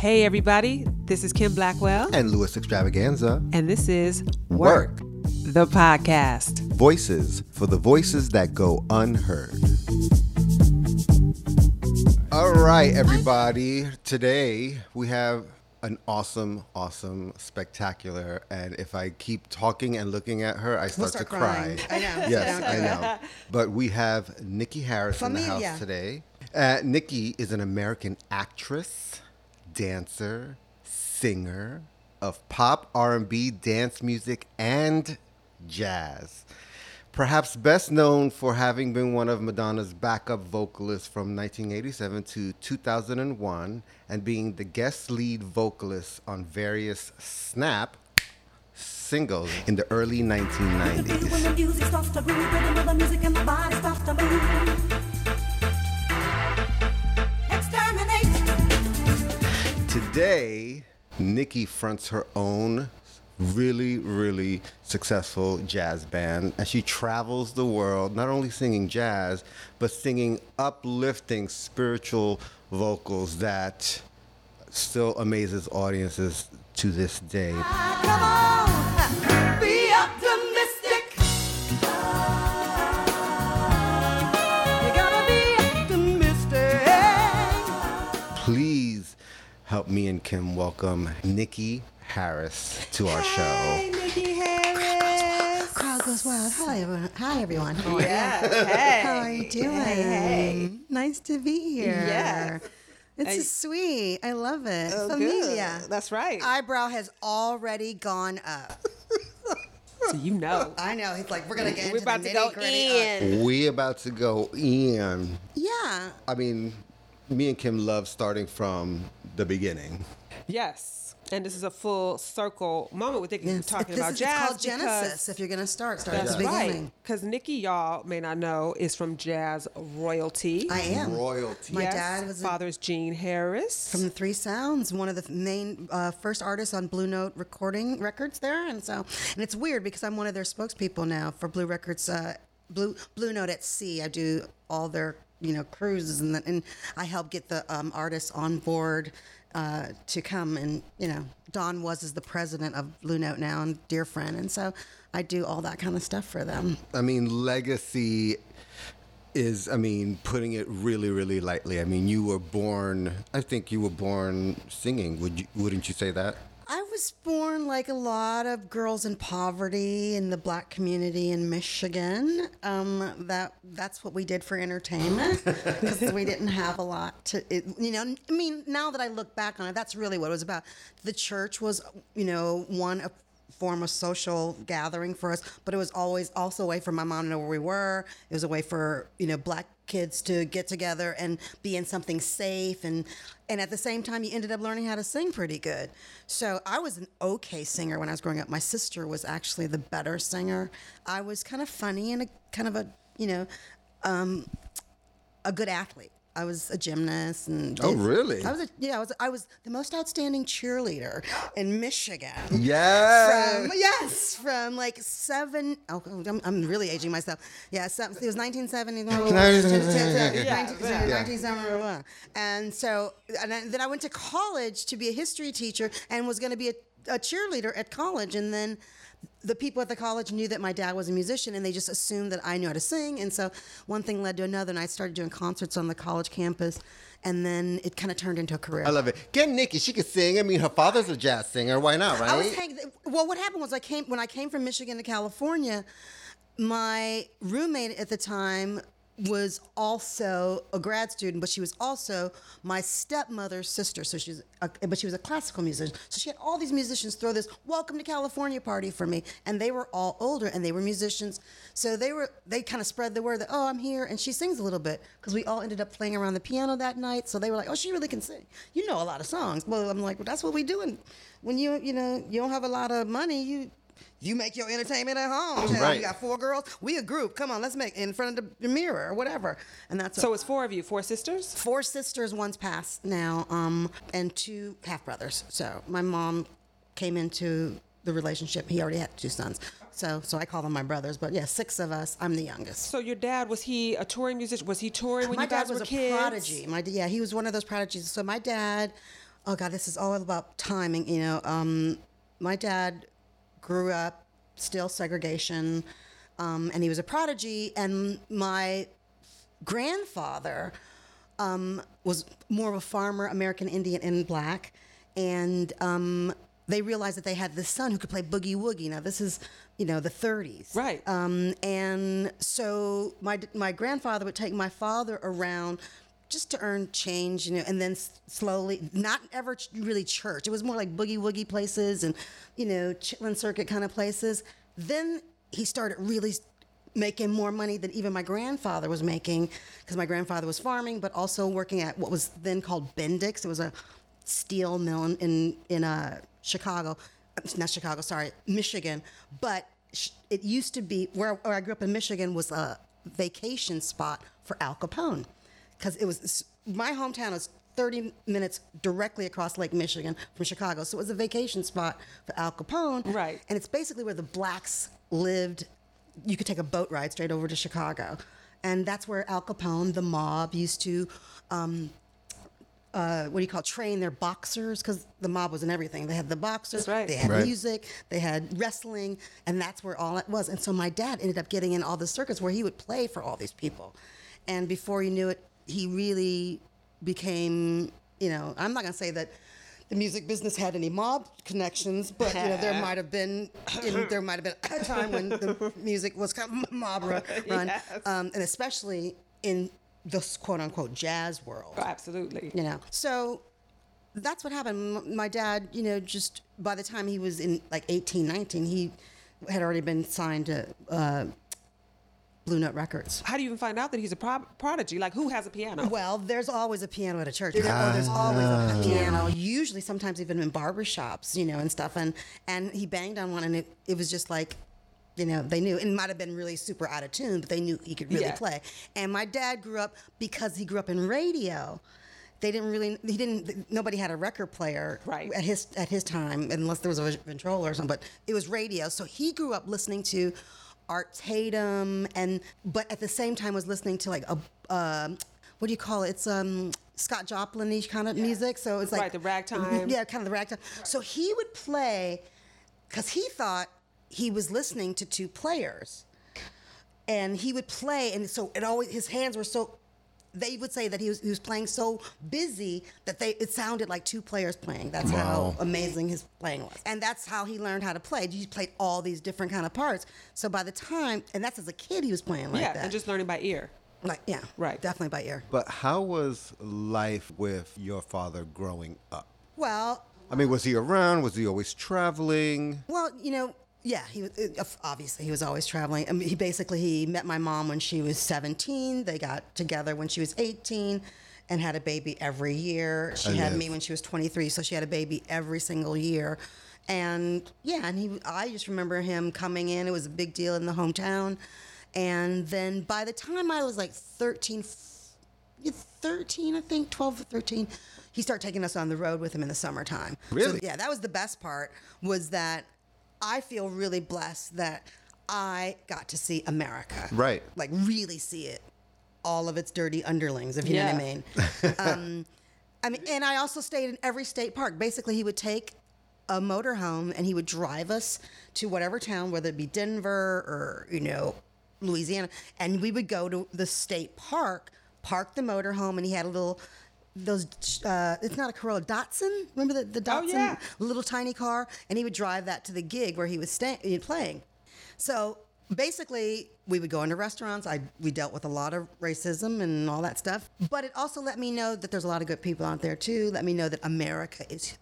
Hey, everybody, this is Kim Blackwell, and Louis Extravaganza. and this is Work, the podcast. Voices for the voices that go unheard. All right, everybody. Today we have an awesome, awesome, spectacular, and if I keep talking and looking at her, I start, start to crying. cry. I know. Yes, I know. But we have Nikki Harris in the house today. Uh, Nikki is an American actress, dancer, singer of pop, R&B, dance music, and jazz. Perhaps best known for having been one of Madonna's backup vocalists from 1987 to 2001 and being the guest lead vocalist on various Snap singles in the early 1990s. Today, Nikki fronts her own really, really successful jazz band, and she travels the world not only singing jazz, but singing uplifting spiritual vocals that still amazes audiences to this day. Ah, come on, be optimistic. Ah, you gotta be optimistic. Please help me and Kim welcome Nikki Harris to our show. Hey, Nikki Harris. Crowd goes wild. Hi, everyone. Hi, everyone. Oh, How are Yeah. you? Hey. How are you doing? Hey, hey. Nice to be here. Yeah. It's Hey. sweet. I love it. Oh, Familia. good. That's right. Eyebrow has already gone up. So you know. I know. He's like, we're gonna get We're into about the to go in. We about to go in. Yeah. I mean, me and Kim love starting from the beginning. Yes. And this is a full circle moment with Nikki Yes. talking this about is, jazz. It's called because- Genesis. If you're gonna start, start That's at the right. beginning. Because Nikki, y'all may not know, is from jazz royalty. I am. Royalty. My yes. dad was a- father's Gene Harris. From the Three Sounds, one of the main uh, first artists on Blue Note recording records there, and so and it's weird because I'm one of their spokespeople now for Blue Records, uh, Blue Blue Note at Sea. I do all their you know cruises and and I help get the um, artists on board uh, to come and you know Don Was is the president of Blue Note now and dear friend, and so I do all that kind of stuff for them. I mean, legacy is, I mean, putting it really, really lightly. I mean, you were born, I think you were born singing. Would you, wouldn't you say that? I was born like a lot of girls in poverty in the black community in Michigan. Um, that that's what we did for entertainment because we didn't have a lot to. It, you know, I mean, now that I look back on it, that's really what it was about. The church was, you know, one a form of social gathering for us, but it was always also a way for my mom to know where we were. It was a way for you know black kids to get together and be in something safe and and at the same time you ended up learning how to sing pretty good. So i was an okay singer when i was growing up. My sister was actually the better singer. I was kind of funny and a kind of a you know um, a good athlete I was a gymnast and Oh, really? I was a, yeah I was I was the most outstanding cheerleader in Michigan. Yeah. from yes from like seven oh I'm, I'm really aging myself. Yeah so, it was 1970 1971 and so and I- then I went to college to be a history teacher and was going to be a, a cheerleader at college. And then the people at the college knew that my dad was a musician and they just assumed that I knew how to sing. And so one thing led to another, and I started doing concerts on the college campus. And then it kind of turned into a career. I love it. Get Nikki. She can sing. I mean, her father's a jazz singer. Why not, right? I was hang- well. What happened was I came when I came from Michigan to California. My roommate at the time was also a grad student, but she was also my stepmother's sister. So she's, a, but she was a classical musician. So she had all these musicians throw this "Welcome to California" party for me, and they were all older and they were musicians. So they were they kind of spread the word that oh I'm here, and she sings a little bit because we all ended up playing around the piano that night. So they were like, oh she really can sing. You know a lot of songs. Well, I'm like, well that's what we do. And when you you know you don't have a lot of money, you you make your entertainment at home. You Right. You got four girls. We a group. Come on, let's make in front of the mirror or whatever. And that's So it's four of you, four sisters? four sisters. One's passed now, um, and two half brothers. So my mom came into the relationship. He already had two sons. So so I call them my brothers. But yeah, six of us. I'm the youngest. So your dad was he a touring musician? Was he touring when my you guys dad was a kids? prodigy. My yeah, he was one of those prodigies. So my dad oh God, this is all about timing. You know, um, my dad grew up still segregation, um, and he was a prodigy, and my grandfather um, was more of a farmer, American Indian and black, and um, they realized that they had this son who could play boogie woogie. Now this is, you know, the 30s, Right. Um, and so my my grandfather would take my father around. Just to earn change, you know, and then slowly, not ever really church. It was more like boogie woogie places and, you know, chitlin circuit kind of places. Then he started really making more money than even my grandfather was making because my grandfather was farming, but also working at what was then called Bendix. It was a steel mill in in, in uh, Chicago, not Chicago, sorry, Michigan. But it used to be where, where I grew up in Michigan was a vacation spot for Al Capone because it was my hometown is 30 minutes directly across Lake Michigan from Chicago. So it was a vacation spot for Al Capone. Right. And it's basically where the blacks lived. You could take a boat ride straight over to Chicago. And that's where Al Capone, the mob, used to, um, uh, what do you call it, train their boxers? Because the mob was in everything. They had the boxers, That's right. they had Right. music, they had wrestling, and that's where all it was. And so my dad ended up getting in all the circuits where he would play for all these people. And before you knew it, he really became, you know, I'm not going to say that the music business had any mob connections, but you know, there might have been, in, there might have been a time when the music was kind of mob run, Yes. um, and especially in the quote unquote jazz world Oh, absolutely. you know so that's what happened my dad you know just by the time he was in like 18 19 he had already been signed to uh, blue note records How do you even find out that he's a pro- prodigy? Like, who has a piano? well there's always a piano at a church There- or oh, there's always a ah. piano usually sometimes even in barber shops you know and stuff and and he banged on one and it, it was just like you know they knew it might have been really super out of tune but they knew he could really Yeah. play and my dad grew up because he grew up in radio they didn't really he didn't nobody had a record player Right. at his at his time unless there was a Ventrola or something but it was radio so he grew up listening to Art Tatum and but at the same time was listening to like a um what do you call it? It's um Scott Joplin-ish kind of music. So it's like Right, the ragtime. yeah kind of the ragtime. So he would play because he thought he was listening to two players. And he would play and so it always his hands were so they would say that he was, he was playing so busy that they it sounded like two players playing that's Wow. how amazing his playing was and that's how he learned how to play he played all these different kind of parts so by the time and that's as a kid he was playing like yeah, that and just learning by ear. like yeah Right. definitely by ear But how was life with your father growing up? well I mean, was he around? Was he always traveling? Well, you know, yeah, he was uh, obviously he was always traveling. I mean, he basically he met my mom when she was 17. They got together when she was 18 and had a baby every year. She I had me when she was 23, so she had a baby every single year. And yeah, and he I just remember him coming in. It was a big deal in the hometown. And then by the time I was like 13 13, I think, 12 or 13, he started taking us on the road with him in the summertime. Really? So, yeah, that was the best part was that I feel really blessed that I got to see America. Right. Like really see it. All of its dirty underlings, if you know what I mean. um, I mean, and I also stayed in every state park. Basically, he would take a motorhome and he would drive us to whatever town, whether it be Denver or, you know, Louisiana. And we would go to the state park, park the motorhome, and he had a little, those, uh, it's not a Corolla, Datsun. Remember the, the Oh, Datsun? yeah. Little tiny car. And he would drive that to the gig where he was staying, playing. So basically, we would go into restaurants. I we dealt with a lot of racism and all that stuff. But it also let me know that there's a lot of good people out there too. Let me know that America is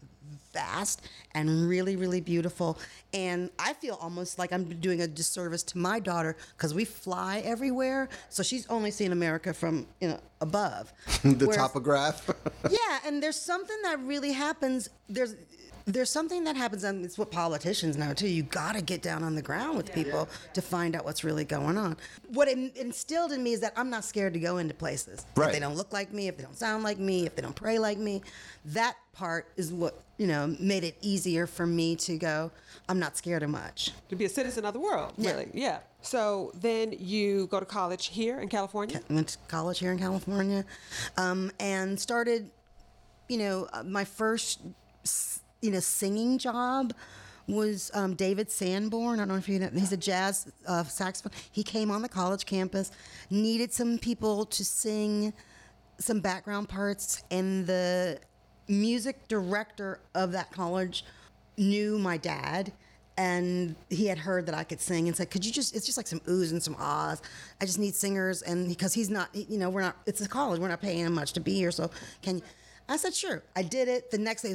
vast and really, really beautiful. And I feel almost like I'm doing a disservice to my daughter because we fly everywhere. So she's only seen America from you know above. the Whereas- topograph? yeah, and there's something that really happens. There's there's something that happens, and it's what politicians know too. You got to get down on the ground with people to find out what's really going on. What it instilled in me is that I'm not scared to go into places if they don't look like me, if they don't sound like me, if they don't pray like me. That part is what you know made it easier for me to go. I'm not scared of much. To be a citizen of the world, Yeah. really. Yeah. So then you go to college here in California. went to college here in California, um, and started you know, uh, my first, you know, singing job was um, David Sanborn. I don't know if you know. He's a jazz uh, saxophone. He came on the college campus, needed some people to sing some background parts, and the music director of that college knew my dad. And he had heard that I could sing and said, "Could you just? It's just like some oohs and some ahs. I just need singers." And because he's not, you know, we're not. It's a college. We're not paying him much to be here. So can you? I said, "Sure." I did it. The next day,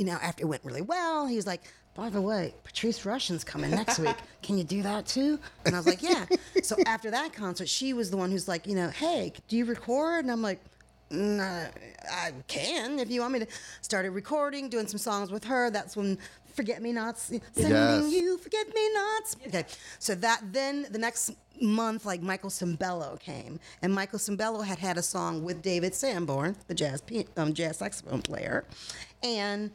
you know, after it went really well, he was like, "By the way, Patrice Rushen's coming next week. Can you do that too?" And I was like, "Yeah." so after that concert, she was the one who's like, you know, "Hey, do you record?" And I'm like, Nah, I can if you want me to. Started recording, doing some songs with her. That's when Forget Me Nots, sending Yes. you Forget Me Nots. Okay, so that then the next month, like Michael Sembello came, and Michael Sembello had had a song with David Sanborn, the jazz um, jazz saxophone player, and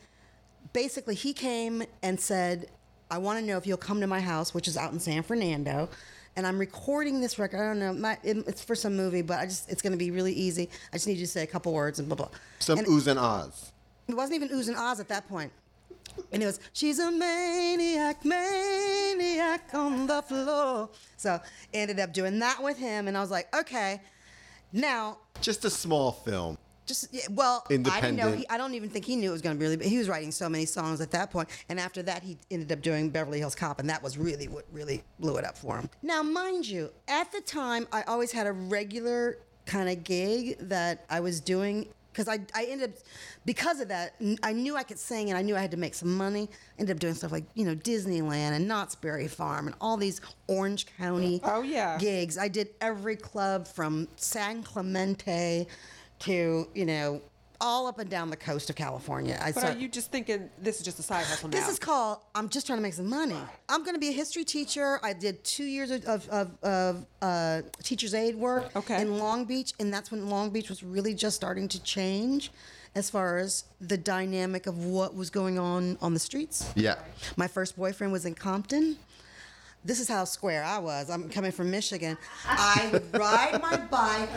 basically he came and said, I want to know if you'll come to my house, which is out in San Fernando. And I'm recording this record. I don't know. My, it, it's for some movie, but I just it's going to be really easy. I just need you to say a couple words and blah blah. Some and oohs and ahs. it wasn't even oohs and ahs at that point. And it was, she's a maniac, maniac on the floor. So ended up doing that with him, and I was like, okay, now Just a small film. Just yeah, well, I didn't know. Independent. He, I don't even think he knew it was going to be really. But he was writing so many songs at that point, and after that, he ended up doing Beverly Hills Cop, and that was really what really blew it up for him. Now, mind you, at the time, I always had a regular kind of gig that I was doing because I, I ended up because of that n- I knew I could sing and I knew I had to make some money. Ended up doing stuff like you know Disneyland and Knott's Berry Farm and all these Orange County Oh, yeah. gigs. I did every club from San Clemente to you know all up and down the coast of California. I But saw- are you just thinking this is just a side hustle now? this is called I'm just trying to make some money. I'm going to be a history teacher. I did two years of, of, of, of uh, teacher's aid work Okay. in Long Beach, and that's when Long Beach was really just starting to change as far as the dynamic of what was going on on the streets. Yeah. My first boyfriend was in Compton. This is how square I was. I'm coming from Michigan. I would ride my bike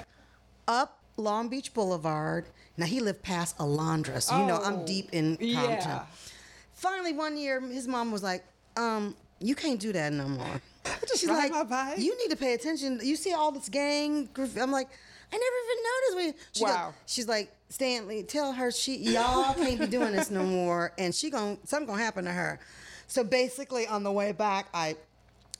up Long Beach Boulevard. Now he lived past Alondra, so you know I'm Oh, deep in Compton. yeah. Finally, one year, his mom was like, um, "You can't do that no more." She's ride like, "You need to pay attention. You see all this gang." graff-" I'm like, "I never even noticed." We, she Wow. she's like, "Stanley, tell her she y'all can't be doing this no more, and she gon' something gonna happen to her." So basically, on the way back, I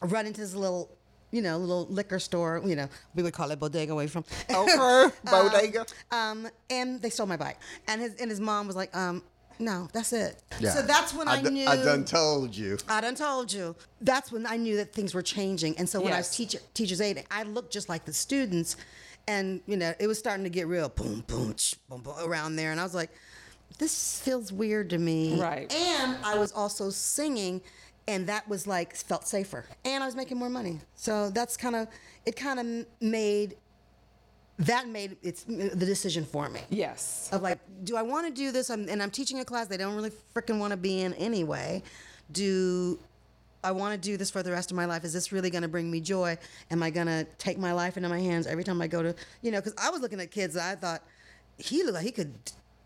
run into this little. You know, little liquor store. You know, we would call it bodega away from. Okay, bodega. Um, and they stole my bike. And his and his mom was like, um, no, that's it. Yeah. So that's when I, d- knew. I done told you. I done told you. That's when I knew that things were changing. And so when I was Yes. teacher teacher's aide, I looked just like the students, and you know it was starting to get real boom boom ch, boom boom around there, and I was like, this feels weird to me. Right. And I was also singing. And that was like felt safer, and I was making more money. So that's kind of it. Kind of made that made it's the decision for me yes. of like, do I want to do this? I'm, and I'm teaching a class they don't really freaking want to be in anyway. Do I want to do this for the rest of my life? Is this really going to bring me joy? Am I going to take my life into my hands every time I go to, you know, because I was looking at kids that I thought he looked like he could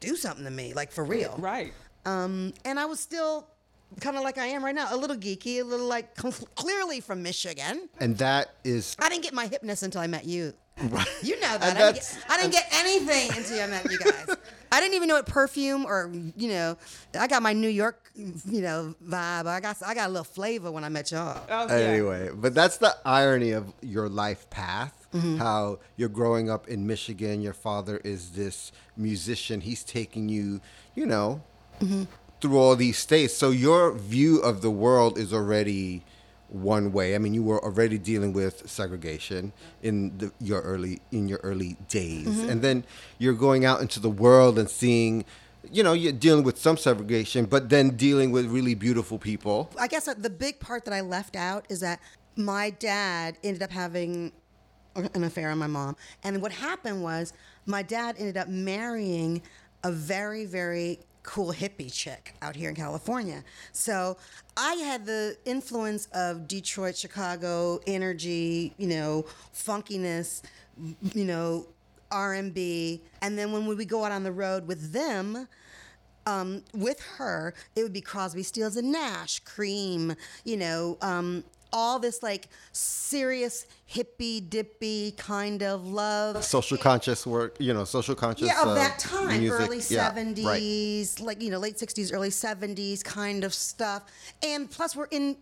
do something to me, like for real. Right. Um, and I was still kind of like I am right now, a little geeky, a little like clearly from Michigan. And that is I didn't get my hipness until I met you. You know that. And I didn't, get, I didn't get anything until I met you guys. I didn't even know what perfume or you know. I got my New York, you know, vibe. I got I got a little flavor when I met y'all. Oh, yeah. Anyway, but that's the irony of your life path. Mm-hmm. How you're growing up in Michigan. Your father is this musician. He's taking you, you know, Mm-hmm. Through all these states. So your view of the world is already one way. I mean, you were already dealing with segregation in the, your early in your early days, Mm-hmm. and then you're going out into the world and seeing. You know, you're dealing with some segregation, but then dealing with really beautiful people. I guess the big part that I left out is that my dad ended up having an affair on my mom. And what happened was my dad ended up marrying a very, very cool hippie chick out here in California. So I had the influence of Detroit, Chicago energy, you know, funkiness, you know, R&B, and then when we would go out on the road with them, um, with her, it would be Crosby, Stills and Nash, Cream, you know, um, all this like serious hippy dippy kind of love. Social conscious work, you know, social conscious. Yeah, of uh, that time, music. early Yeah, right. seventies, like you know, late sixties, early seventies kind of stuff. And plus, we're in.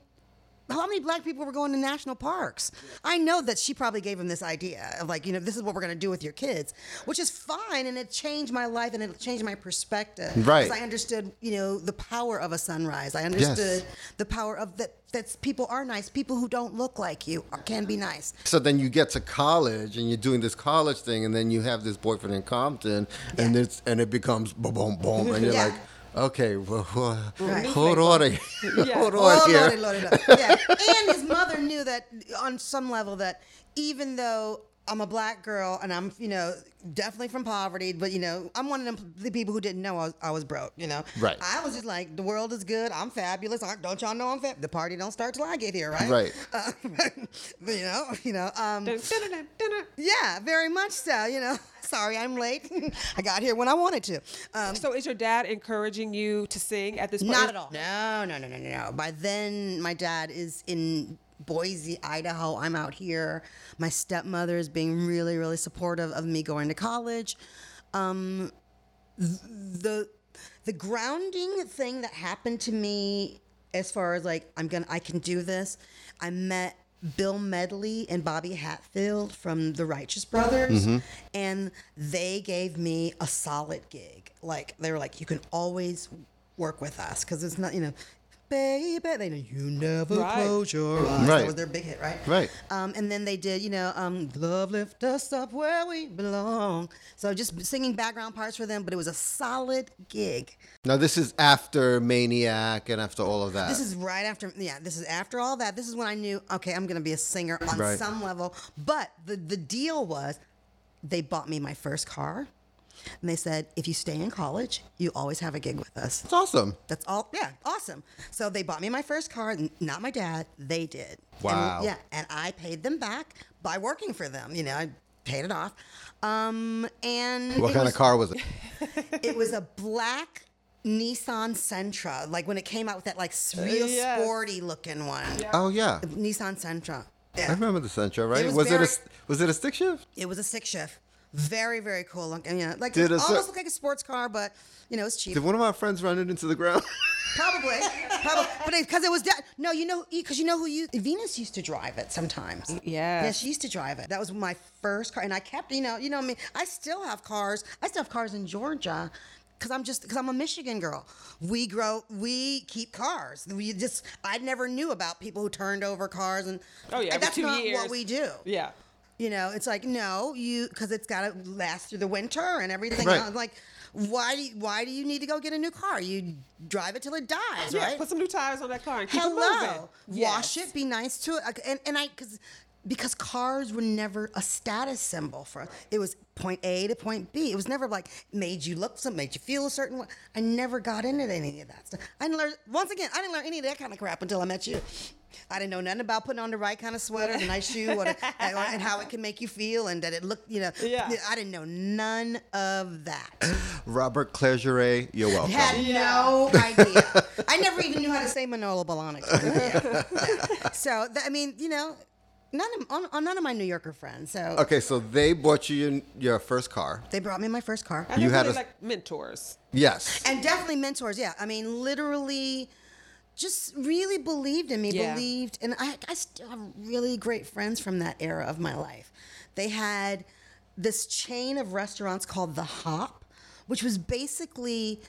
How many black people were going to national parks? I know that she probably gave him this idea of like, you know, this is what we're going to do with your kids, which is fine, and it changed my life and it changed my perspective. Right. Because I understood, you know, the power of a sunrise. I understood the power of that. That people are nice. People who don't look like you are, can be nice. So then you get to college and you're doing this college thing, and then you have this boyfriend in Compton, and it's and it becomes boom, boom, boom, and you're Yeah. like, okay, well, well, Right. hold on, a- hold on Oh, here. lordy, lordy, lordy. Yeah. And his mother knew that on some level that even though I'm a black girl and I'm, you know, definitely from poverty, but you know, I'm one of them the people who didn't know I was, I was broke. You know, Right. I was just like, the world is good. I'm fabulous. I- Don't y'all know I'm fab? The party don't start till I get here, right? Right. Uh, but, you know, you know. Um, yeah, very much so. You know, sorry I'm late. I got here when I wanted to. Um, So is your dad encouraging you to sing at this point? not at all. No, no, no, no, no, no. By then, my dad is in Boise, Idaho. I'm out here. My stepmother is being really, really supportive of me going to college. Um, the the grounding thing that happened to me, as far as like I'm gonna, I can do this. I met Bill Medley and Bobby Hatfield from the Righteous Brothers, and they gave me a solid gig. Like they were like, you can always work with us because it's not, you know, baby. They know you never Right. close your eyes. Right. That was their big hit, right? Right. Um, and then they did, you know, um, love lift us up where we belong. So just singing background parts for them, but it was a solid gig. Now this is after Maniac and after all of that. This is right after, yeah, this is after all that. This is when I knew, okay, I'm going to be a singer on Right. some level. But the, the deal was they bought me my first car. And they said, if you stay in college, you always have a gig with us. That's awesome. That's all. Yeah, awesome. So they bought me my first car. n- Not my dad. They did. And, Wow. yeah, and I paid them back by working for them. You know, I paid it off. Um, and What kind was, of car was it? It was a black Nissan Sentra, like when it came out with that like s- real yes. sporty looking one. Oh yeah, Nissan Sentra. I remember the Sentra, right? was was it a was it a stick shift? It was a stick shift. Very, very cool looking. Yeah, like Did a almost cer- look like a sports car, but you know, it's cheap. Did one of my friends run it into the ground? Probably, probably, but because it was that. No, you know, because you know who you Venus used to drive it sometimes. Yes. yeah, she used to drive it. That was my first car, and I kept, you know, you know me. I still have cars. I still have cars in Georgia. Cause I'm just, cause I'm a Michigan girl. We grow, we keep cars. We just, I never knew about people who turned over cars, and Oh, yeah, and that's two not years. what we do. Yeah. You know, it's like no, you because it's got to last through the winter and everything. Right. else. Like, why do you, why do you need to go get a new car? You drive it till it dies, Yeah, right? put some new tires on that car and keep it Hello, moving. wash Yes. it, be nice to it, and and I because because cars were never a status symbol for us. It was point A to point B. It was never like made you look something, made you feel a certain way. I never got into any of that stuff. I didn't learn once again. I didn't learn any of that kind of crap until I met you. I didn't know nothing about putting on the right kind of sweater, the nice shoe, what, and, and how it can make you feel, and that it looked, you know. Yeah. I didn't know none of that. Robert Clergerie, you're welcome. Had no idea. I never even knew how to say Manolo Blahnik. Yeah. Yeah. So I mean, you know, none of on, on none of my New Yorker friends. So Okay, so they bought you your, your first car. they brought me my first car, And You had really a- like mentors. Yes. and definitely mentors. Yeah, I mean, literally. Just really believed in me, Yeah. believed, and I, I still have really great friends from that era of my life. They had this chain of restaurants called The Hop, which was basically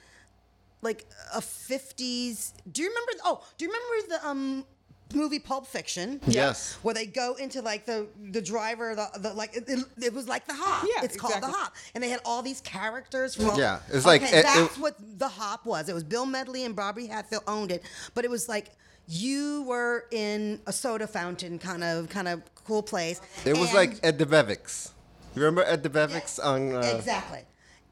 like a 50s do you remember oh do you remember the um movie pulp fiction Yes. where they go into like the the driver the, the like it, it, it was like the hop Yeah, it's called exactly. the hop and they had all these characters from all, Yeah, it's like- okay, it- that's it- what the hop was it was bill medley and bobby hatfield owned it but it was like you were in a soda fountain kind of kind of cool place It was and- like Ed Debevic's. You remember at Ed Debevic's on? Uh, exactly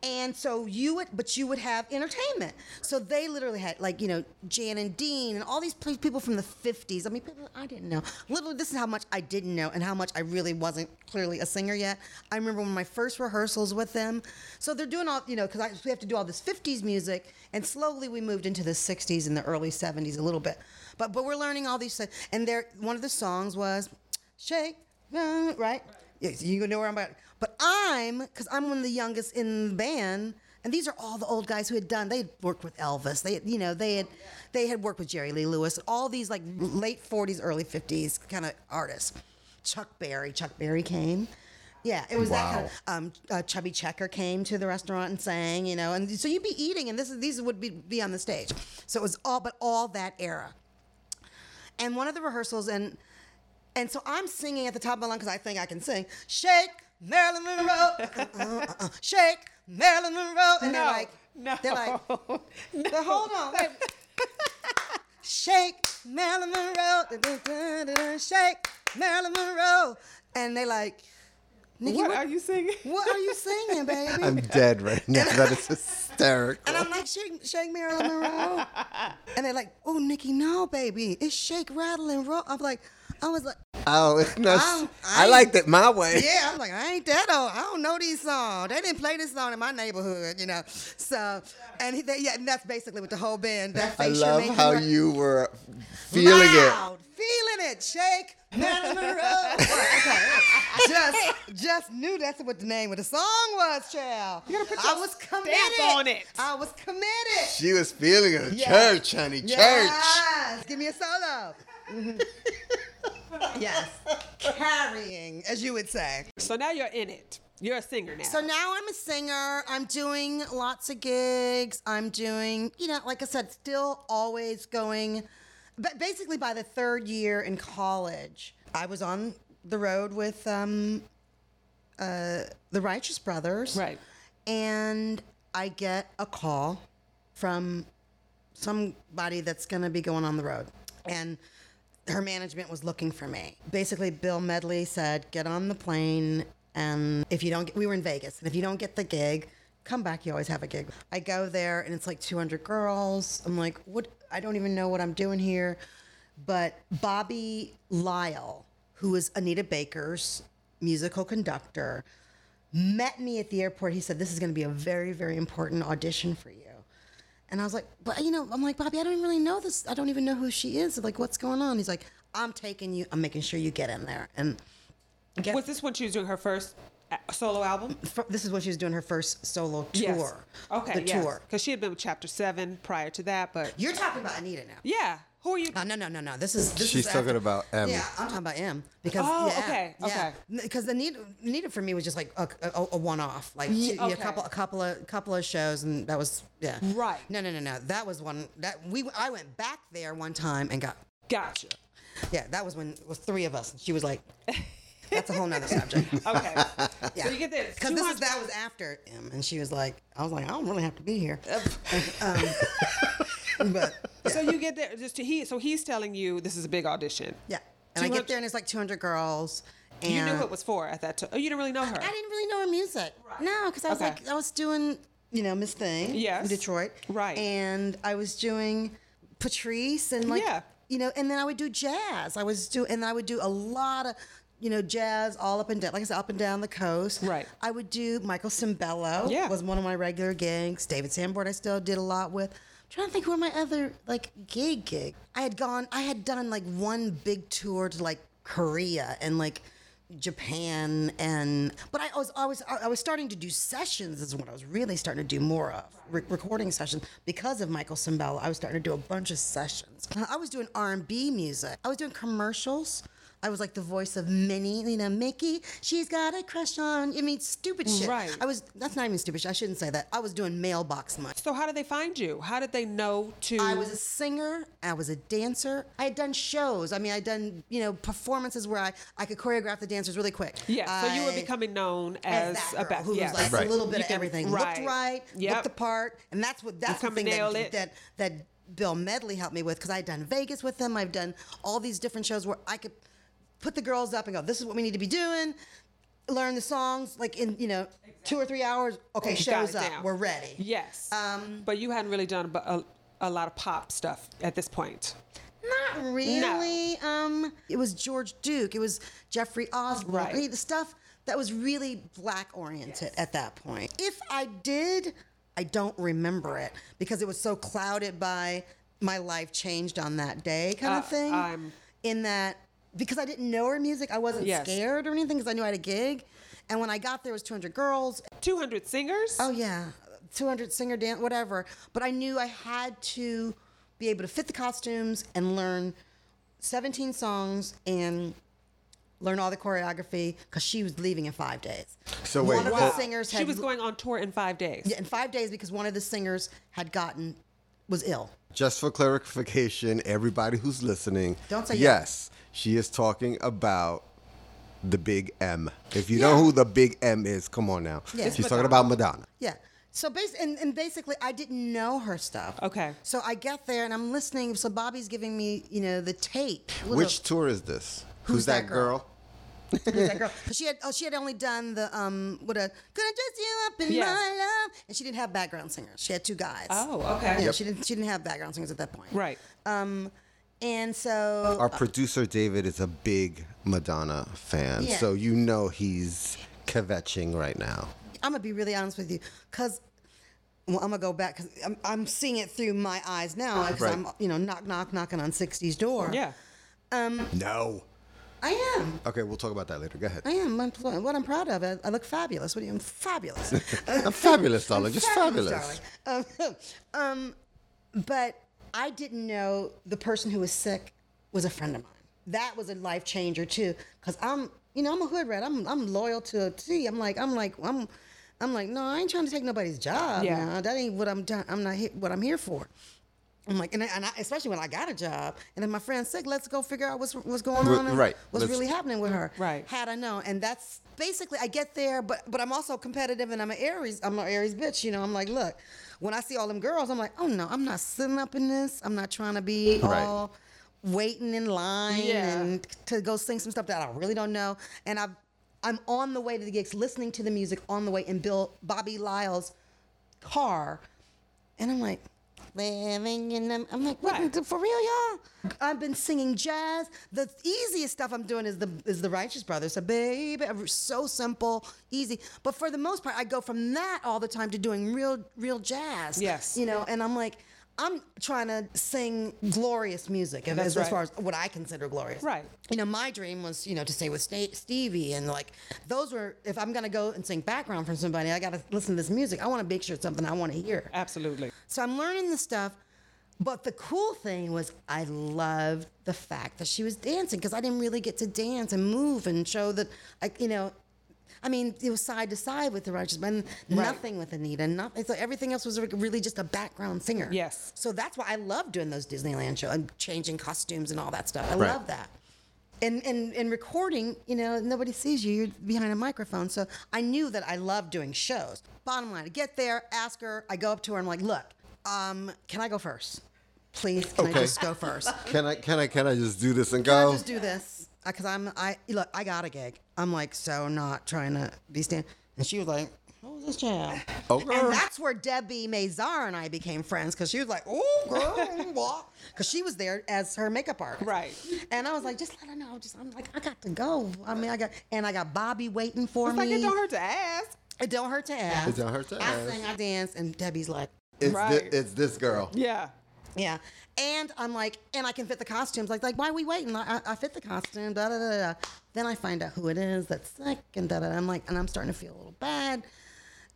And so you would, but you would have entertainment. So they literally had like you know Jan and Dean and all these people from the '50s. I mean, people I didn't know. Literally, this is how much I didn't know and how much I really wasn't clearly a singer yet. I remember when my first rehearsals with them. So they're doing all you know because we have to do all this '50s music, and slowly we moved into the '60s and the early '70s a little bit. But but we're learning all these things. And there, one of the songs was "Shake," right? Yes, you know where I'm at. But I'm, because I'm one of the youngest in the band, and these are all the old guys who had done. They had worked with Elvis. They, had, you know, they had, they had worked with Jerry Lee Lewis. All these like late '40s, early '50s kind of artists. Chuck Berry. Chuck Berry came. Yeah, it was that kind of. Um, uh, Chubby Checker came to the restaurant and sang, you know, and so you'd be eating, and this is these would be, be on the stage. So it was all, but all that era and one of the rehearsals and and so I'm singing at the top of my lungs because I think I can sing. Shake Marilyn Monroe, uh, uh, uh, shake Marilyn Monroe, and they're like, no, they're like, they're, hold on, wait. shake Marilyn Monroe, da, da, da, shake Marilyn Monroe, and they like, Nikki, What what, are you singing? what are you singing, baby? I'm dead right now. That is hysterical. And I'm like, shake, shake Marilyn Monroe. and they're like, oh, Nikki, no, baby. It's shake, rattle, and roll. I'm like, I was like, Oh, it's not, I'm- I, I- liked it my way. yeah. I'm like, I ain't that old. I don't know these songs. They didn't play this song in my neighborhood, you know. So, and he, they, yeah, and that's basically what the whole band. That I face you're love how you were feeling Loud, feeling it. Shake Marilyn Monroe. okay. Just, just knew that's what the name of the song was, child. You gotta put I your was stamp committed on it. I was committed. She was feeling it. Yeah. Church, honey, church. Yes. Give me a solo. Mhm. yes. Carrying, as you would say. So now you're in it. You're a singer now. So now I'm a singer. I'm doing lots of gigs. I'm doing, you know, like I said, still always going. But basically, by the third year in college, I was on the road with um, uh, the Righteous Brothers. Right. And I get a call from somebody that's going to be going on the road. And her management was looking for me. Basically, Bill Medley said, get on the plane. And if you don't get, we were in Vegas. And if you don't get the gig, come back. You always have a gig. I go there and it's like 200 girls. I'm like, what? I don't even know what I'm doing here. But Bobby Lyle, who is Anita Baker's musical conductor, met me at the airport. He said, This is going to be a very, very important audition for you. And I was like, But, you know, I'm like, Bobby, I don't really know this. I don't even know who she is. Like, what's going on? He's like, I'm taking you, I'm making sure you get in there. And get, was this when she was doing her first solo album? this is when she was doing her first solo tour. Yes. Okay. The yes. tour. Because she had been with Chapter Seven prior to that, but You're talking about Anita now. yeah. Who are you? Oh, no, no, no, no. This is this She's is talking after- about M. Yeah, I'm talking about M because Oh, yeah, okay, yeah. okay. Because Anita, Anita for me was just like a, a, a one-off, like Ye- two- yeah, a couple, a couple of, couple of shows, and that was yeah. Right. No, no, no, no. That was one that we. I went back there one time and got Gotcha. yeah. That was when it was three of us. And She was like, that's a whole nother subject. Okay. Yeah. So you get this. Because this is that was after him, and she was like, I was like, I don't really have to be here. um, but So you get there. Just to, he. So he's telling you this is a big audition. yeah, and I 200 get there and it's like 200 girls. And You knew who it was for at that time. Oh, you didn't really know her. I didn't really know her music. No, because I was Okay. like, I was doing, you know, Miss Thing Yes. in Detroit. Right. And I was doing Patrice and like, Yeah. you know, and then I would do jazz. I was do, and I would do a lot of, you know, jazz all up and down, like I said, up and down the coast. Right. I would do Michael Sembello. Yeah. Was one of my regular gigs. David Sanborn I still did a lot with. I'm trying to think who were my other like gig gig. I had gone, I had done like one big tour to like Korea and like Japan and but I was I was I was starting to do sessions is what I was really starting to do more of re- recording sessions because of Michael Sembello. I was starting to do a bunch of sessions. I was doing R and B music. I was doing commercials. I was like the voice of Minnie, you know, Mickey. She's got a crush on. I mean, stupid shit. Right. I was. That's not even stupid. shit. I shouldn't say that. I was doing mailbox money. So how did they find you? How did they know to? I was a singer. I was a dancer. I had done shows. I mean, I'd done you know performances where I, I could choreograph the dancers really quick. yeah. So you were becoming known as as, that a girl who yes. was like Right. a little bit You of can- everything. right. Looked right, Yep. looked the part, and that's what that's the thing and that, it. that that Bill Medley helped me with because I had done Vegas with him. I've done all these different shows where I could put the girls up and go, "This is what we need to be doing." learn the songs like in you know two or three hours. Okay, shows up. We're ready. Yes. Um, but you hadn't really done a, a, a lot of pop stuff at this point. Not really. Um, it was George Duke. It was Jeffrey Osborne. Right. I mean, the stuff that was really black oriented at that point. If I did, I don't remember it because it was so clouded by my life changed on that day kind Uh, of thing. I'm- in that because I didn't know her music, I wasn't Yes. scared or anything because I knew I had a gig. And when I got there, it was 200 girls. 200 singers? Oh yeah, 200 singer dance, whatever. But I knew I had to be able to fit the costumes and learn 17 songs and learn all the choreography because she was leaving in five days. So wait, one wait, of Wow. the singers had She was going on tour in five days. yeah, in five days because one of the singers had gotten was ill. Just for clarification, everybody who's listening, Don't say yes. She is talking about the Big M. If you know who the Big M is, come on now. Yeah. It's She's talking about Madonna. Yeah. So basically, and, and basically, I didn't know her stuff. Okay. So I get there and I'm listening. So Bobby's giving me, you know, the tape. Little- Which tour is this? Who's that girl? girl? Who's that girl. she had oh she had only done the um what a gonna dress you up in Yeah. my love and she didn't have background singers. She had two guys. Oh, okay. Yeah, she didn't she didn't have background singers at that point. Right. Um and so Our producer David is a big Madonna fan, Yeah. so you know he's kvetching right now. I'm gonna be really honest with you, cause well, I'm gonna go back because I'm, I'm seeing it through my eyes now because Right. I'm you know knock knock knocking on 60's door. Yeah. Um No. I am. Okay, we'll talk about that later. Go ahead. I am. I'm, what I'm proud of. I, I look fabulous. What do you? I'm fabulous. I'm fabulous, darling. I'm Just fabulous. darling. Um, um, but I didn't know the person who was sick was a friend of mine. That was a life changer too, because I'm, you know, I'm a hood rat. I'm, I'm loyal to a T. I'm like, I'm like, I'm, I'm like, no, I ain't trying to take nobody's job. Yeah. Yeah, that ain't what I'm. done. I'm not he- what I'm here for. I'm like, and, I, and I, especially when I got a job, and then my friend's sick. Let's go figure out what's what's going on, and right. What's Let's- really happening with her. Right. Had I known, and that's basically I get there, but but I'm also competitive, and I'm an Aries. I'm an Aries bitch. You know, I'm like, look, when I see all them girls, I'm like, oh no, I'm not sitting up in this. I'm not trying to be Right. all waiting in line Yeah. and to go sing some stuff that I really don't know. And I, I'm on the way to the gigs, listening to the music on the way in Bill Bobby Lyle's car, and I'm like. Living in them. I'm like, what, Right. for real, y'all? I've been singing jazz. The easiest stuff I'm doing is the is the Righteous Brothers. So baby, so simple, easy. But for the most part, I go from that all the time to doing real real jazz. Yes. You know, and I'm like, I'm trying to sing glorious music, as, as far as what I consider glorious. Right. You know, my dream was, you know, to stay with Stevie, and like those were. If I'm gonna go and sing background for somebody, I gotta listen to this music. I want to make sure it's something I want to hear. Absolutely. So I'm learning the stuff. But the cool thing was, I loved the fact that she was dancing because I didn't really get to dance and move and show that, like, you know, I mean, it was side to side with the Righteous, but nothing with Anita. Nothing. So everything else was really just a background singer. Yes. So that's why I love doing those Disneyland shows and changing costumes and all that stuff. I Right. love that. And, and and recording, you know, nobody sees you. You're behind a microphone. So I knew that I loved doing shows. Bottom line, I get there, ask her. I go up to her. I'm like, look, um, can I go first? Please, can I just go first? Can I can I can I just do this and Can go? I just do this? Because I'm I look, I got a gig. I'm like so not trying to be stand. And she was like, "What was this jam?" Oh, girl. And that's where Debbie Mazar and I became friends because she was like, "Oh, girl, what?" Because she was there as her makeup artist. Right. And I was like, "Just let her know." Just I'm like, I got to go. I mean, I got and I got Bobby waiting for It's me. like it don't hurt to ask. It don't hurt to ask. It don't hurt to ask. I ask. sing, I dance, and Debbie's like, It's Right. thi- it's this girl. Yeah. Yeah. And I'm like, and I can fit the costumes. Like, like why are we waiting? I, I- I fit the costume. Da da da da. Then I find out who it is that's sick, and da da. da. I'm like, and I'm starting to feel a little bad.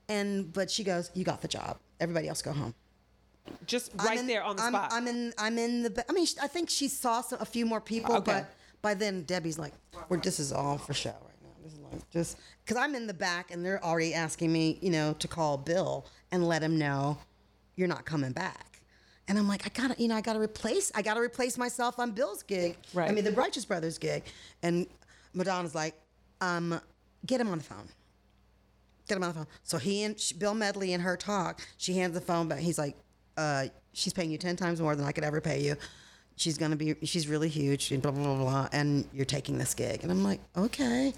And but she goes, "You got the job. Everybody else go home." Just right in- there on the I'm, spot. I'm in. I'm in the. I mean, I think she saw some, a few more people, Okay. but by then Debbie's like, "We're this is all for show right now. This is like just because I'm in the back and they're already asking me, you know, to call Bill and let him know you're not coming back." And I'm like, I gotta, you know, I gotta replace. I gotta replace myself on Bill's gig. Right. I mean, the Righteous Brothers gig, and Madonna's like, um, get him on the phone get him on the phone. So he and she, Bill Medley and her talk. She hands the phone back. He's like, uh, she's paying you 10 times more than I could ever pay you. She's going to be, she's really huge, and blah, blah, blah, blah, and you're taking this gig. And I'm like, okay.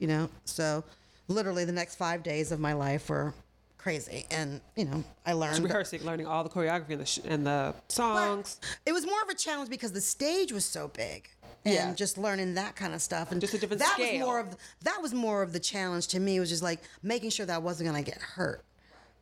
you know. So literally the next five days of my life were crazy, and you know I learned. rehearsing, learning all the choreography and the sh- and the songs. It was more of a challenge because the stage was so big. And Yeah. just learning that kind of stuff, and Just a different that scale. was more of that was more of the challenge to me. Was just like making sure that I wasn't gonna get hurt,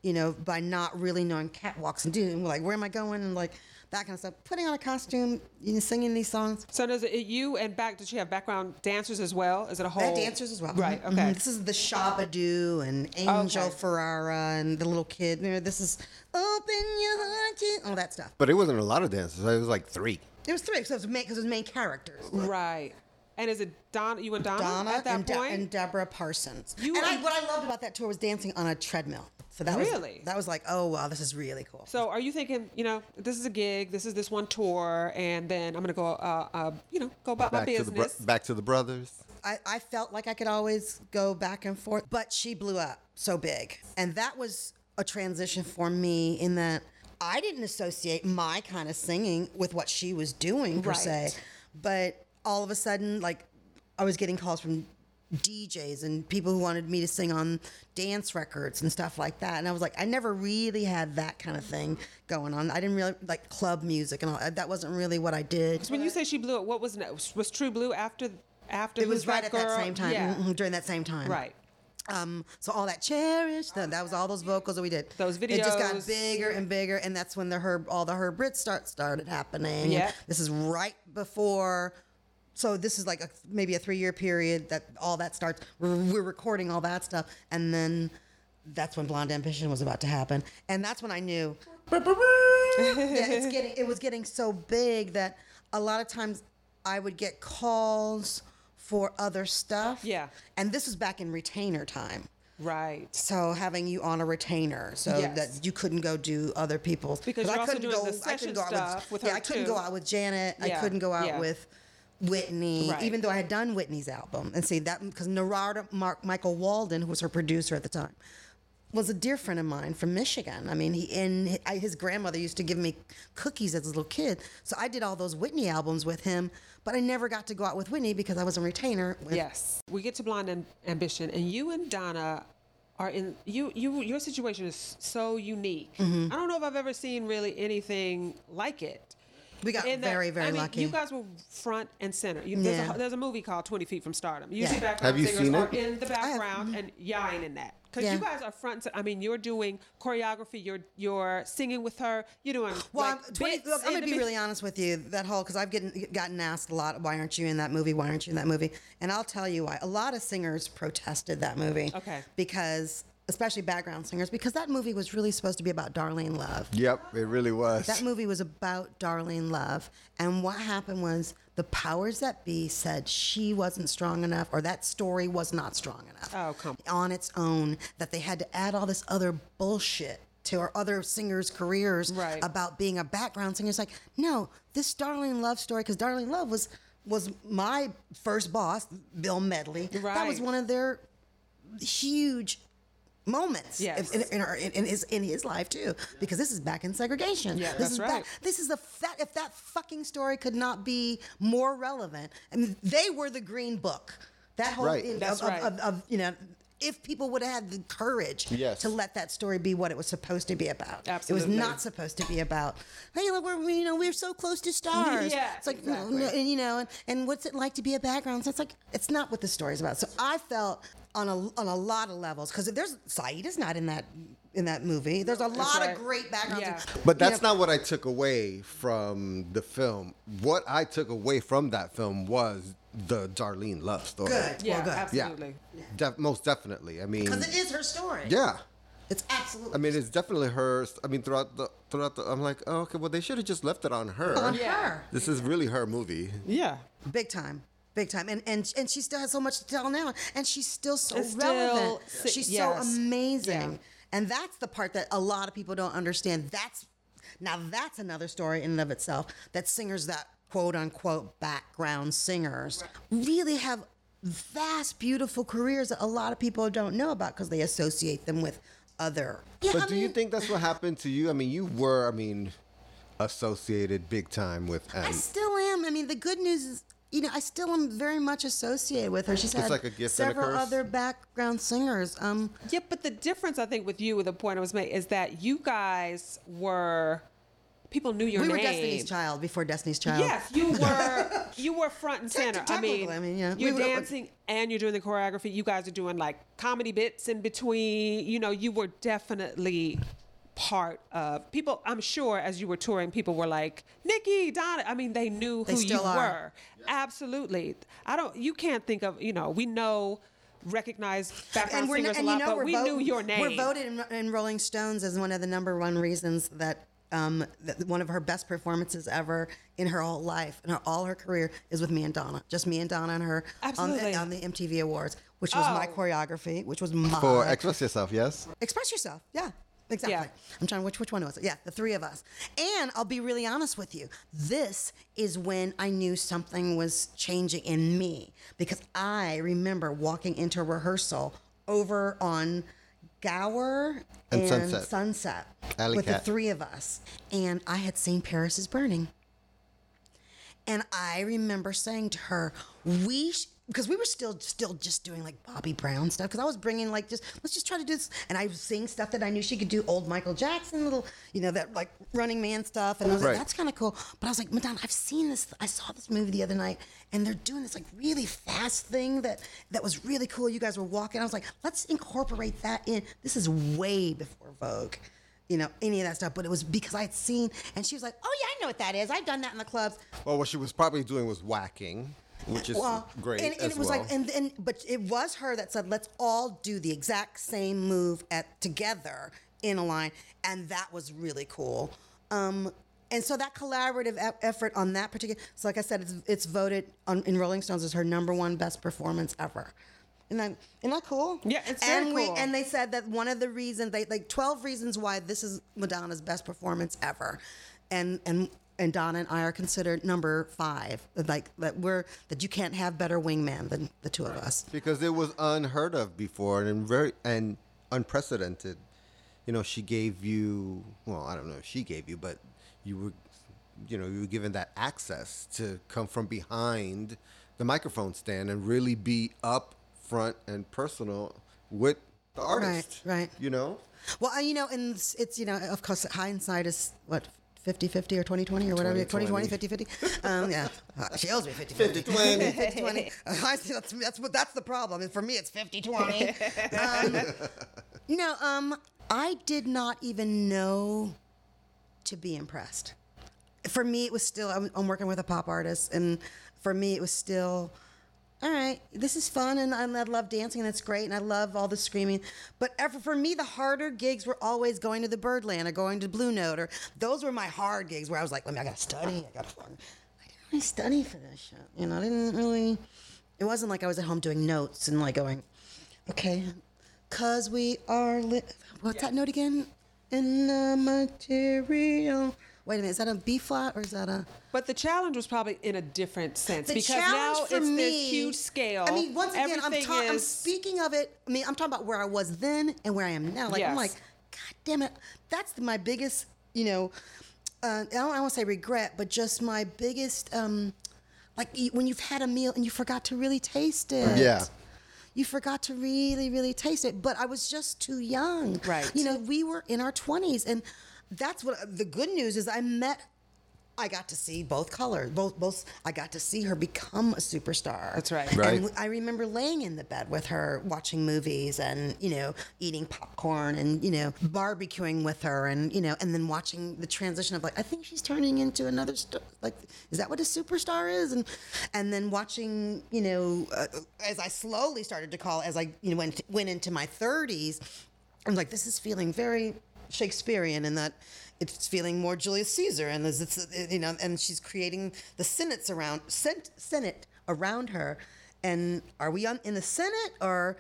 you know, by not really knowing catwalks and doing like where am I going and like that kind of stuff. Putting on a costume, you know, singing these songs. So does it you and back? Did she have background dancers as well? Is it a whole I dancers as well. Right. Mhm, Okay. mhm. This is the Shabba-Doo and Angel Okay. Ferreira and the little kid. You know, this is Open Your Heart, to-" all that stuff. But it wasn't a lot of dancers. It was like three. It was three, so it was main because it was main characters. Right. And is it Donna? You and Donna, Donna at that and, De- point? and Deborah Parsons. You and I, what I loved about that tour was dancing on a treadmill. So that Really? was that was like, oh wow, this is really cool. so are you thinking, you know, this is a gig, this is this one tour, and then I'm gonna go, uh, uh, you know, go about my Back to the bro- business. back to the brothers. I, I felt like I could always go back and forth, but she blew up so big. And that was a transition for me in that I didn't associate my kind of singing with what she was doing per se. But all of a sudden, like, I was getting calls from DJs and people who wanted me to sing on dance records and stuff like that. And I was like, I never really had that kind of thing going on. I didn't really like club music and all that wasn't really what I did. when you say she blew it, what was? Was True Blue after after It was right at that same time, Yeah. mhm, during that same time. Right. Um, so all that cherish, that, that was all those vocals that we did. Those videos. It just got bigger and bigger, and that's when the herb, all the herb Brits start started happening. Yeah. This is right before. So this is like a, maybe a three year period that all that starts. We're, we're recording all that stuff, and then that's when Blonde Ambition was about to happen, and that's when I knew. yeah, it's getting it was getting so big that a lot of times I would get calls for other stuff. Yeah. And this was back in retainer time. Right. So having you on a retainer, so Yes. that you couldn't go do other people's Because I couldn't go. I couldn't go out stuff with yeah, I couldn't too. go out with Janet. I couldn't go out yeah. with Whitney, Right. even though I had done Whitney's album. And see that because Narada Mark Michael Walden, who was her producer at the time, was a dear friend of mine from Michigan. I mean, he and his grandmother used to give me cookies as a little kid. So I did all those Whitney albums with him, but I never got to go out with Whitney because I was a retainer. With, Yes. We get to Blonde Am- Ambition, and you and Donna are in you. You your situation is so unique. Mm-hmm. I don't know if I've ever seen really anything like it. We got In that- very, very I mean, lucky. You guys were front and center. You, there's, Yeah. a, there's a movie called Twenty Feet from Stardom. Usually, Yeah. background Have you singers seen are it? in the have. background, and y'all ain't in that. Because Yeah. you guys are front. I mean, you're doing choreography. You're you're singing with her. You're doing. Well, like, I'm, 20, bits look, I'm gonna be be- really honest with you. That whole because I've gotten gotten asked a lot, why aren't you in that movie? Why aren't you in that movie? And I'll tell you why. A lot of singers protested that movie. Okay. Because especially background singers, because that movie was really supposed to be about Darlene Love. Yep, it really was. That movie was about Darlene Love. And what happened was the powers that be said she wasn't strong enough or that story was not strong enough Oh, come on its own, that they had to add all this other bullshit to our other singers' careers Right. about being a background singer. It's like, no, this Darlene Love story, because Darlene Love was was my first boss, Bill Medley. Right. That was one of their huge moments Yes. in, in, our, in, in his in his life too because this is back in segregation Yeah, this that's is right. back, this is the that if that fucking story could not be more relevant I mean they were the green book that whole Right. in- That's of, right. of, of, of, you know if people would have had the courage Yes. to let that story be what it was supposed to be about it was not supposed to be about hey look we're you know we're so close to stars Yeah, it's like exactly. and you know and, and what's it like to be a background so it's like it's not what the story's about so i felt on a on a lot of levels because there's Saida's not in that in that movie there's a lot right. of great backgrounds Yeah. But You that's know, not what I took away from the film. What I took away from that film was the Darlene Love story. good Yeah, well good Yeah, absolutely. Def- most definitely. I mean, because it is her story yeah. it's absolutely I mean, it's definitely her. I mean, throughout the throughout the, I'm like, oh, okay, well, they should have just left it on her. on Yeah. her This is really her movie. Yeah. big time big time and and and she still has so much to tell now and she's still so It's relevant si- she's yes. so amazing Yeah. and that's the part that a lot of people don't understand that's now that's another story in and of itself that singers that quote unquote background singers really have vast beautiful careers that a lot of people don't know about because they associate them with other yeah, But I do you think that's what happened to you? I mean, you were, I mean, associated big time with. I Um, still am. I mean, the good news is you know, I still am very much associated with her. She's had like a gift and a several curse. other background singers. Um, Yeah, but the difference I think with you, with the point I was making, is that you guys were people knew your we name. We were Destiny's Child before Destiny's Child. Yes, you were. you were front and center. I mean, I mean, yeah. you're We were- uh, dancing and you're doing the choreography. You guys are doing like comedy bits in between. You know, you were definitely part of people. I'm sure as you were touring, people were like Nikki, Donna. I mean, they knew They who you still are. were. Absolutely. I don't. You can't think of. You know, we know. Recognize background and we're singers and a you know but we're we vote- knew your name. We're voted in, in Rolling Stones as one of the number one reasons that. Um, that one of her best performances ever in her whole life and her, all her career is with me and Donna, just me and Donna and her on the, on the MTV Awards, which was my Oh. choreography, which was my For express yourself, yes. Express yourself. Yeah. Exactly. Yeah. I'm trying which which one was it? Yeah, the three of us. And I'll be really honest with you. This is when I knew something was changing in me because I remember walking into rehearsal over on Gower And and, Sunset. Sunset Alley with the three of us, and I had seen Paris is Burning. And I remember saying to her, "We," because we were still still just doing like Bobby Brown stuff. Because I was bringing like just let's just try to do this, and I was seeing stuff that I knew she could do, old Michael Jackson, little you know that like Running Man stuff, and I was Right. like, that's kind of cool. But I was like, Madonna, I've seen this. I saw this movie the other night, and they're doing this like really fast thing that that was really cool. You guys were walking. I was like, let's incorporate that in. This is way before Vogue you know, any of that stuff. But it was because I had seen, and she was like, "Oh yeah, I know what that is. I've done that in the clubs." Well, what she was probably doing was waacking, which is Well, great and, and as it was well. like, and, then, but it was her that said, "Let's all do the exact same move at together in a line," and that was really cool. Um, and so that collaborative e- effort on that particular, so like I said, it's, it's voted on, in Rolling Stones as her number one best performance ever. Isn't that, isn't that cool? Yeah, it's and very we, cool. And they said that one of the reasons they like twelve reasons why this is Madonna's best performance ever, and and and Donna and I are considered number five. Like that we're that you can't have better wingman than the two of us. because it was unheard of before and very and unprecedented. You know, she gave you well, I don't know if she gave you, but you were you know, you were given that access to come from behind the microphone stand and really be up front and personal with the artist. right. You know? Well, you know, and it's, it's you know, of course, hindsight is what. 50-50 or 20-20 or whatever 20-20. 20-20 50-50 um, yeah. Uh, she owes me 50-50 50-20. 50-20 Uh, I see that's that's what that's the problem. And for me it's 50-20 um, no um I did not even know to be impressed. For me it was still I'm, I'm working with a pop artist and for me it was still all right this is fun and I, I love dancing and it's great and i love all the screaming. But ever for me the harder gigs were always going to the birdland or going to blue note or those were my hard gigs where i was like let me i gotta study i gotta learn. I didn't really study for this shit you know i didn't really it wasn't like i was at home doing notes and like going okay cause we are li- what's that note again? In the material wait a minute is that a b flat or is that a But the challenge was probably in a different sense the because now it's me, this huge scale. I mean, once again, I'm, Everything ta- I'm speaking of it. I mean, I'm talking about where I was then and where I am now. Like I'm like, God damn it, that's my biggest, you know, uh, I don't want to say regret, but just my biggest, um, like when you've had a meal and you forgot to really taste it. Yeah. You forgot to really, really taste it, but I was just too young. Right. You know, we were in our 20s, and that's what the good news is. I met I got to see both colors. Both both I got to see her become a superstar. That's right. Right. And I remember laying in the bed with her watching movies and, you know, eating popcorn and, you know, barbecuing with her and, you know, and then watching the transition of like I think she's turning into another star like is that what a superstar is and and then watching, you know, uh, as I slowly started to call as I you know went went into my 30s I'm like, this is feeling very Shakespearean in that it's feeling more Julius Caesar, and there's it's, you know, and she's creating the senates around sen- senate around her. And are we on in the senate or?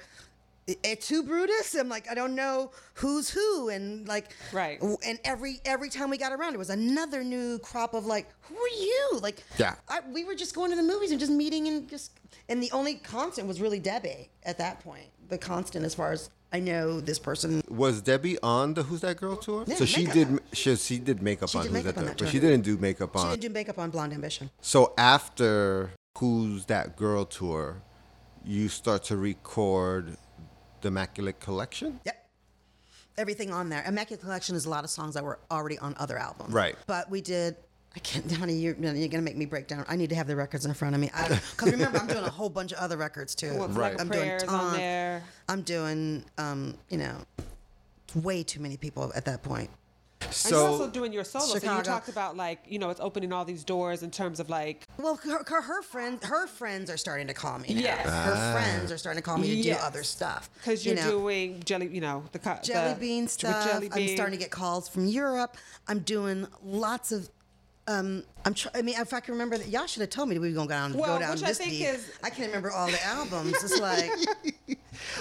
Et tu Brutus? I'm like, I don't know who's who, and like, Right. And every every time we got around, it was another new crop of like, who are you? Like, Yeah. I, we were just going to the movies and just meeting and just, and the only constant was really Debbie at that point. The constant, as far as I know, this person Was Debbie on the Who's That Girl tour? Yeah, so she makeup. did. She, she did makeup She on did Who's makeup That Girl, but she didn't do makeup on. She didn't do makeup on Blonde Ambition. So after Who's That Girl tour, you start to record the Immaculate Collection? Yep. Everything on there. Immaculate Collection is a lot of songs that were already on other albums. Right. But we did. I can't, honey. You're, you're gonna make me break down. I need to have the records in front of me. Because remember, I'm doing a whole bunch of other records too. Well, Right. Flag I'm doing prayers on Tom. there. I'm doing, um, you know, way too many people at that point. So, and you're also doing your solo. So you talked about like, you know, it's opening all these doors in terms of like, Well, her, her, her friends, her friends are starting to call me. Now. Yes. Her friends are starting to call me to Yes. do other stuff. because you you're know. doing jelly, you know, the co- jelly the- bean stuff. Jelly I'm starting to get calls from Europe. I'm doing lots of. Um, I'm. Try- I mean, if I can remember that, y'all should have told me that we were gonna go down, Well, go down which I this think deep. is- I can't remember all the albums. It's like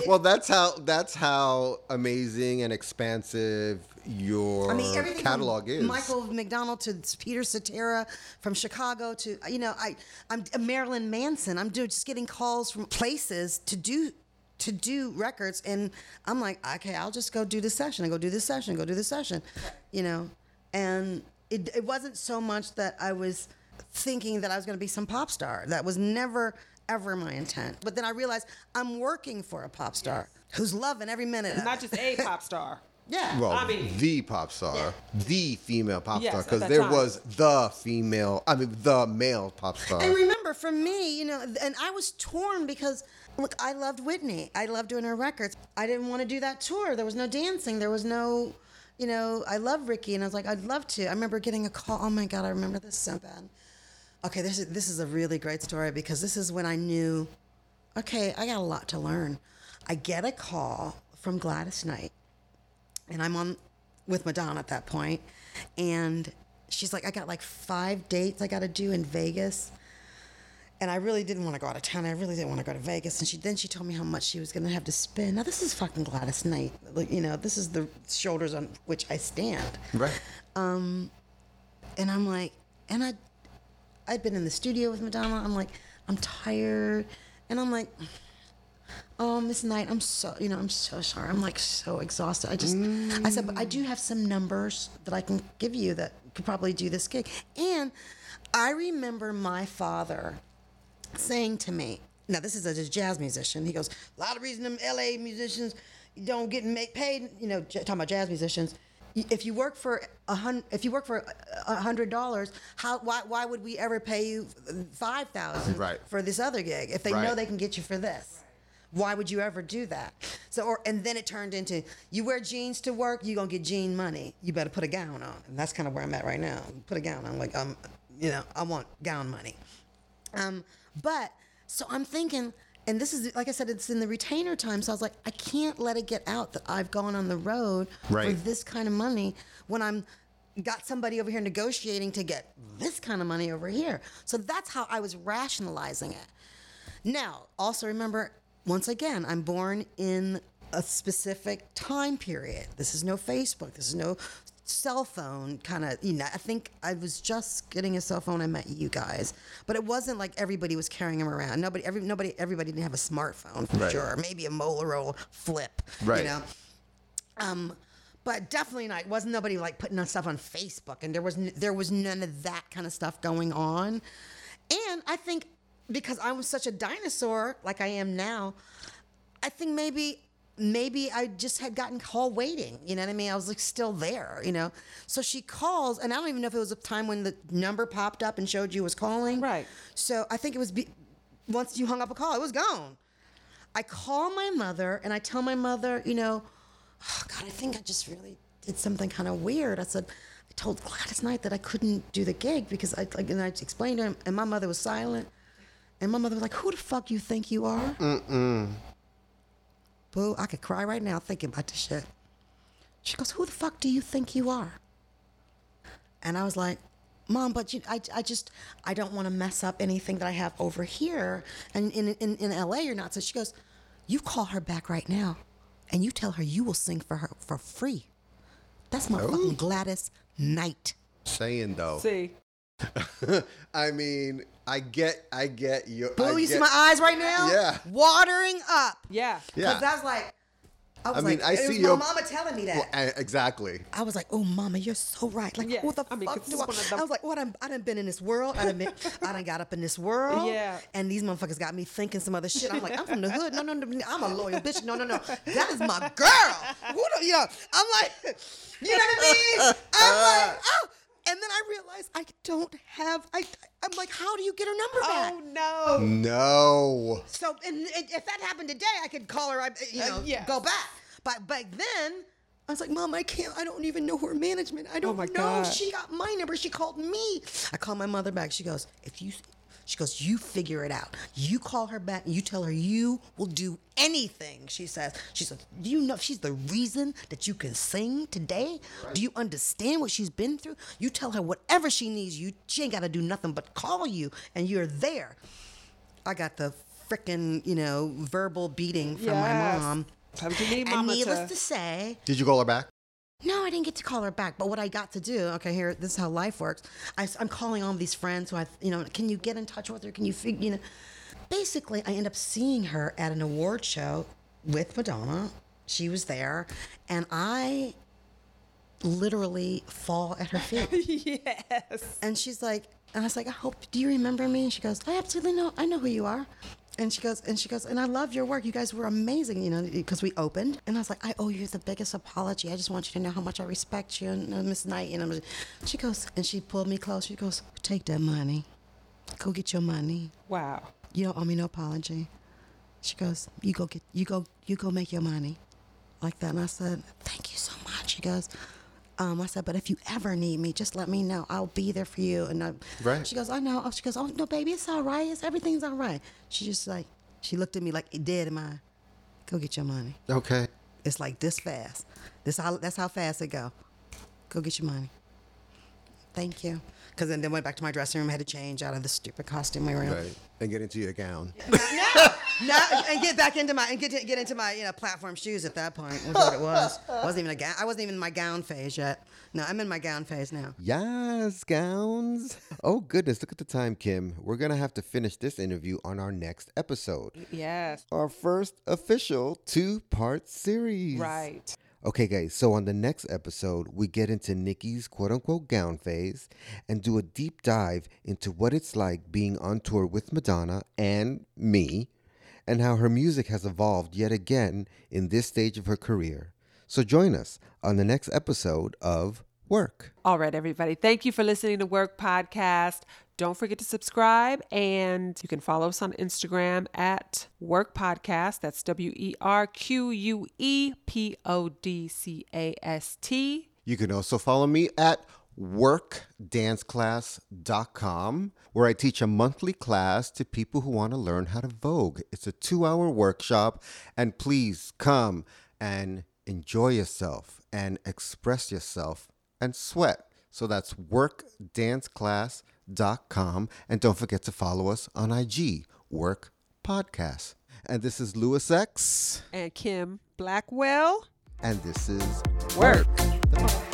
well, that's how that's how amazing and expansive your I mean, everything catalog is. Michael McDonald to Peter Cetera, from Chicago to you know, I I'm Marilyn Manson. I'm doing just getting calls from places to do to do records, and I'm like, okay, I'll just go do the session. I go do this session. Go do this session, you know, and it it wasn't so much that I was thinking that I was going to be some pop star. That was never ever my intent. But then I realized I'm working for a pop star who's loving every minute. of not just a pop star. yeah. well, I mean- the pop star, the female pop Yes, star, because there time. was the female, I mean, the male pop star. And remember, for me, you know, and I was torn because, look, I loved Whitney. I loved doing her records. I didn't want to do that tour. There was no dancing. There was no, you know, I love Ricky, and I was like, I'd love to. I remember getting a call. Oh my God, I remember this so bad. Okay, this is this is a really great story because this is when I knew, okay, I got a lot to learn. I get a call from Gladys Knight, and I'm on with Madonna at that point, and she's like, I got like five dates I got to do in Vegas and I really didn't want to go out of town. I really didn't want to go to Vegas. And she then she told me how much she was going to have to spend. Now this is fucking Gladys Knight. Like you know, this is the shoulders on which I stand. right. Um, and I'm like, and I, I'd been in the studio with Madonna. I'm like, I'm tired, and I'm like. Oh, Miss Knight, I'm so you know I'm so sorry. I'm like so exhausted. I just I said, but I do have some numbers that I can give you that could probably do this gig. And I remember my father saying to me, now this is a jazz musician. He goes, a lot of reason them LA musicians don't get make paid. You know, talking about jazz musicians. If you work for a hundred, if you work for a hundred dollars, how why why would we ever pay you five thousand Right. for this other gig if they know they can get you for this? Why would you ever do that? So, or and then it turned into you wear jeans to work, you gonna get jean money. You better put a gown on, and that's kind of where I'm at right now. Put a gown on, like um, you know, I want gown money. Um, but so I'm thinking, and this is like I said, it's in the retainer time. So I was like, I can't let it get out that I've gone on the road for this kind of money when I'm got somebody over here negotiating to get this kind of money over here. So that's how I was rationalizing it. Now, also remember, once again, I'm born in a specific time period. This is no Facebook. This is no cell phone kind of you know i think i was just getting a cell phone i met you guys but it wasn't like everybody was carrying them around nobody every nobody everybody didn't have a smartphone for Right. sure maybe a motorola flip Right. you know um, but definitely not. Wasn't nobody like putting stuff on Facebook, and there was n- there was none of that kind of stuff going on. And I think because I was such a dinosaur like I am now, I think maybe maybe I just had gotten call waiting. You know what I mean? I was like still there. You know. So she calls, and I don't even know if it was a time when the number popped up and showed you was calling. Right. So I think it was be- once you hung up a call, it was gone. I call my mother and I tell my mother, you know, oh God, I think I just really did something kind of weird. I said, I told Gladys Knight that I couldn't do the gig because I like, and I explained to him, and my mother was silent, and my mother was like, "Who the fuck you think you are?" Mm-mm. Boo, I could cry right now thinking about this shit. She goes, "Who the fuck do you think you are?" And I was like, Mom, but you, I, I just, I don't want to mess up anything that I have over here. And in, in, in LA, you're not. So she goes, You call her back right now and you tell her you will sing for her for free. That's my oh. fucking Gladys Knight. Saying though, See, I mean, I get, I get your. Boo, I you see my eyes right now? Yeah. Watering up. yeah. Yeah. Because that's like, I was I mean, like, I it see was your- my mama telling me that. Well, eh, exactly. I was like, "Oh, mama, you're so right. Like, Yeah, who the I mean, 'cause fuck do I?" is one of the- I was like, "What? I'm, I done been in this world. I done been, I done got up in this world. Yeah. And these motherfuckers got me thinking some other shit. I'm like, I'm from the hood. No, no, no. I'm a loyal bitch. No, no, no. That is my girl. Who do, you know? I'm like, you know what I mean? I'm like, oh. And then I realized I don't have. I. I'm like, how do you get her number back? Oh no. No. So, and, and if that happened today, I could call her. I, you know, Uh, yes. go back. But back then, I was like, Mom, I can't. I don't even know her management. I don't Oh my know. God. She got my number. She called me. I called my mother back. She goes, if you. She goes, you figure it out. You call her back. And you tell her you will do anything. She says. She says, do you know she's the reason that you can sing today? Do you understand what she's been through? You tell her whatever she needs. You she ain't got to do nothing but call you, and you're there. I got the frickin', you know, verbal beating from my mom. What you need, And needless to- to say, Did you call her back? No, I didn't get to call her back. But what I got to do, okay, here, this is how life works. I, am calling all these friends who I, you know, can you get in touch with her? Can you, fig- you know, basically, I end up seeing her at an award show with Madonna. She was there, and I literally fall at her feet. yes. And she's like, and I was like, I hope, do you remember me? And she goes, I absolutely know, I know who you are. And she goes, and she goes, and I love your work. You guys were amazing, you know, because we opened. And I was like, I owe you the biggest apology. I just want you to know how much I respect you and uh, Miss Knight. And I'm, she goes, and she pulled me close. She goes, take that money, go get your money. Wow. You don't owe me no apology. She goes, you go get, you go, you go make your money, like that. And I said, thank you so much. She goes, um, I said, but if you ever need me, just let me know. I'll be there for you. And I, Right. she goes, I know. Oh, she goes, oh no, baby, it's all right. It's everything's all right. She just like, she looked at me like dead in my, go get your money. Okay. It's like this fast. This how that's how fast it go. Go get your money. Thank you. Because then, then went back to my dressing room, had to change out of the stupid costume we were in. Right. And get into your gown. No, and get back into my and get get into my you know platform shoes at that point was what it was. wasn't even a gown. I wasn't even in my gown phase yet. No, I'm in my gown phase now. Yes, gowns. Oh, goodness. Look at the time, Kim. We're going to have to finish this interview on our next episode. Yes. Our first official two part series. Right. Okay, guys, so on the next episode, we get into Nikki's quote unquote gown phase and do a deep dive into what it's like being on tour with Madonna and me, and how her music has evolved yet again in this stage of her career. So join us on the next episode of Werque. All right, everybody. Thank you for listening to Werque Podcast. Don't forget to subscribe, and you can follow us on Instagram at Werque Podcast. That's W E R Q U E P O D C A S T. You can also follow me at werquedanceclass.com, where I teach a monthly class to people who want to learn how to Vogue. It's a two hour workshop, and please come and enjoy yourself and express yourself and sweat. So that's werquedanceclass.com. And don't forget to follow us on IG, Werque Podcast. And this is Louis X, And Kim Blackwell. and this is Werque. the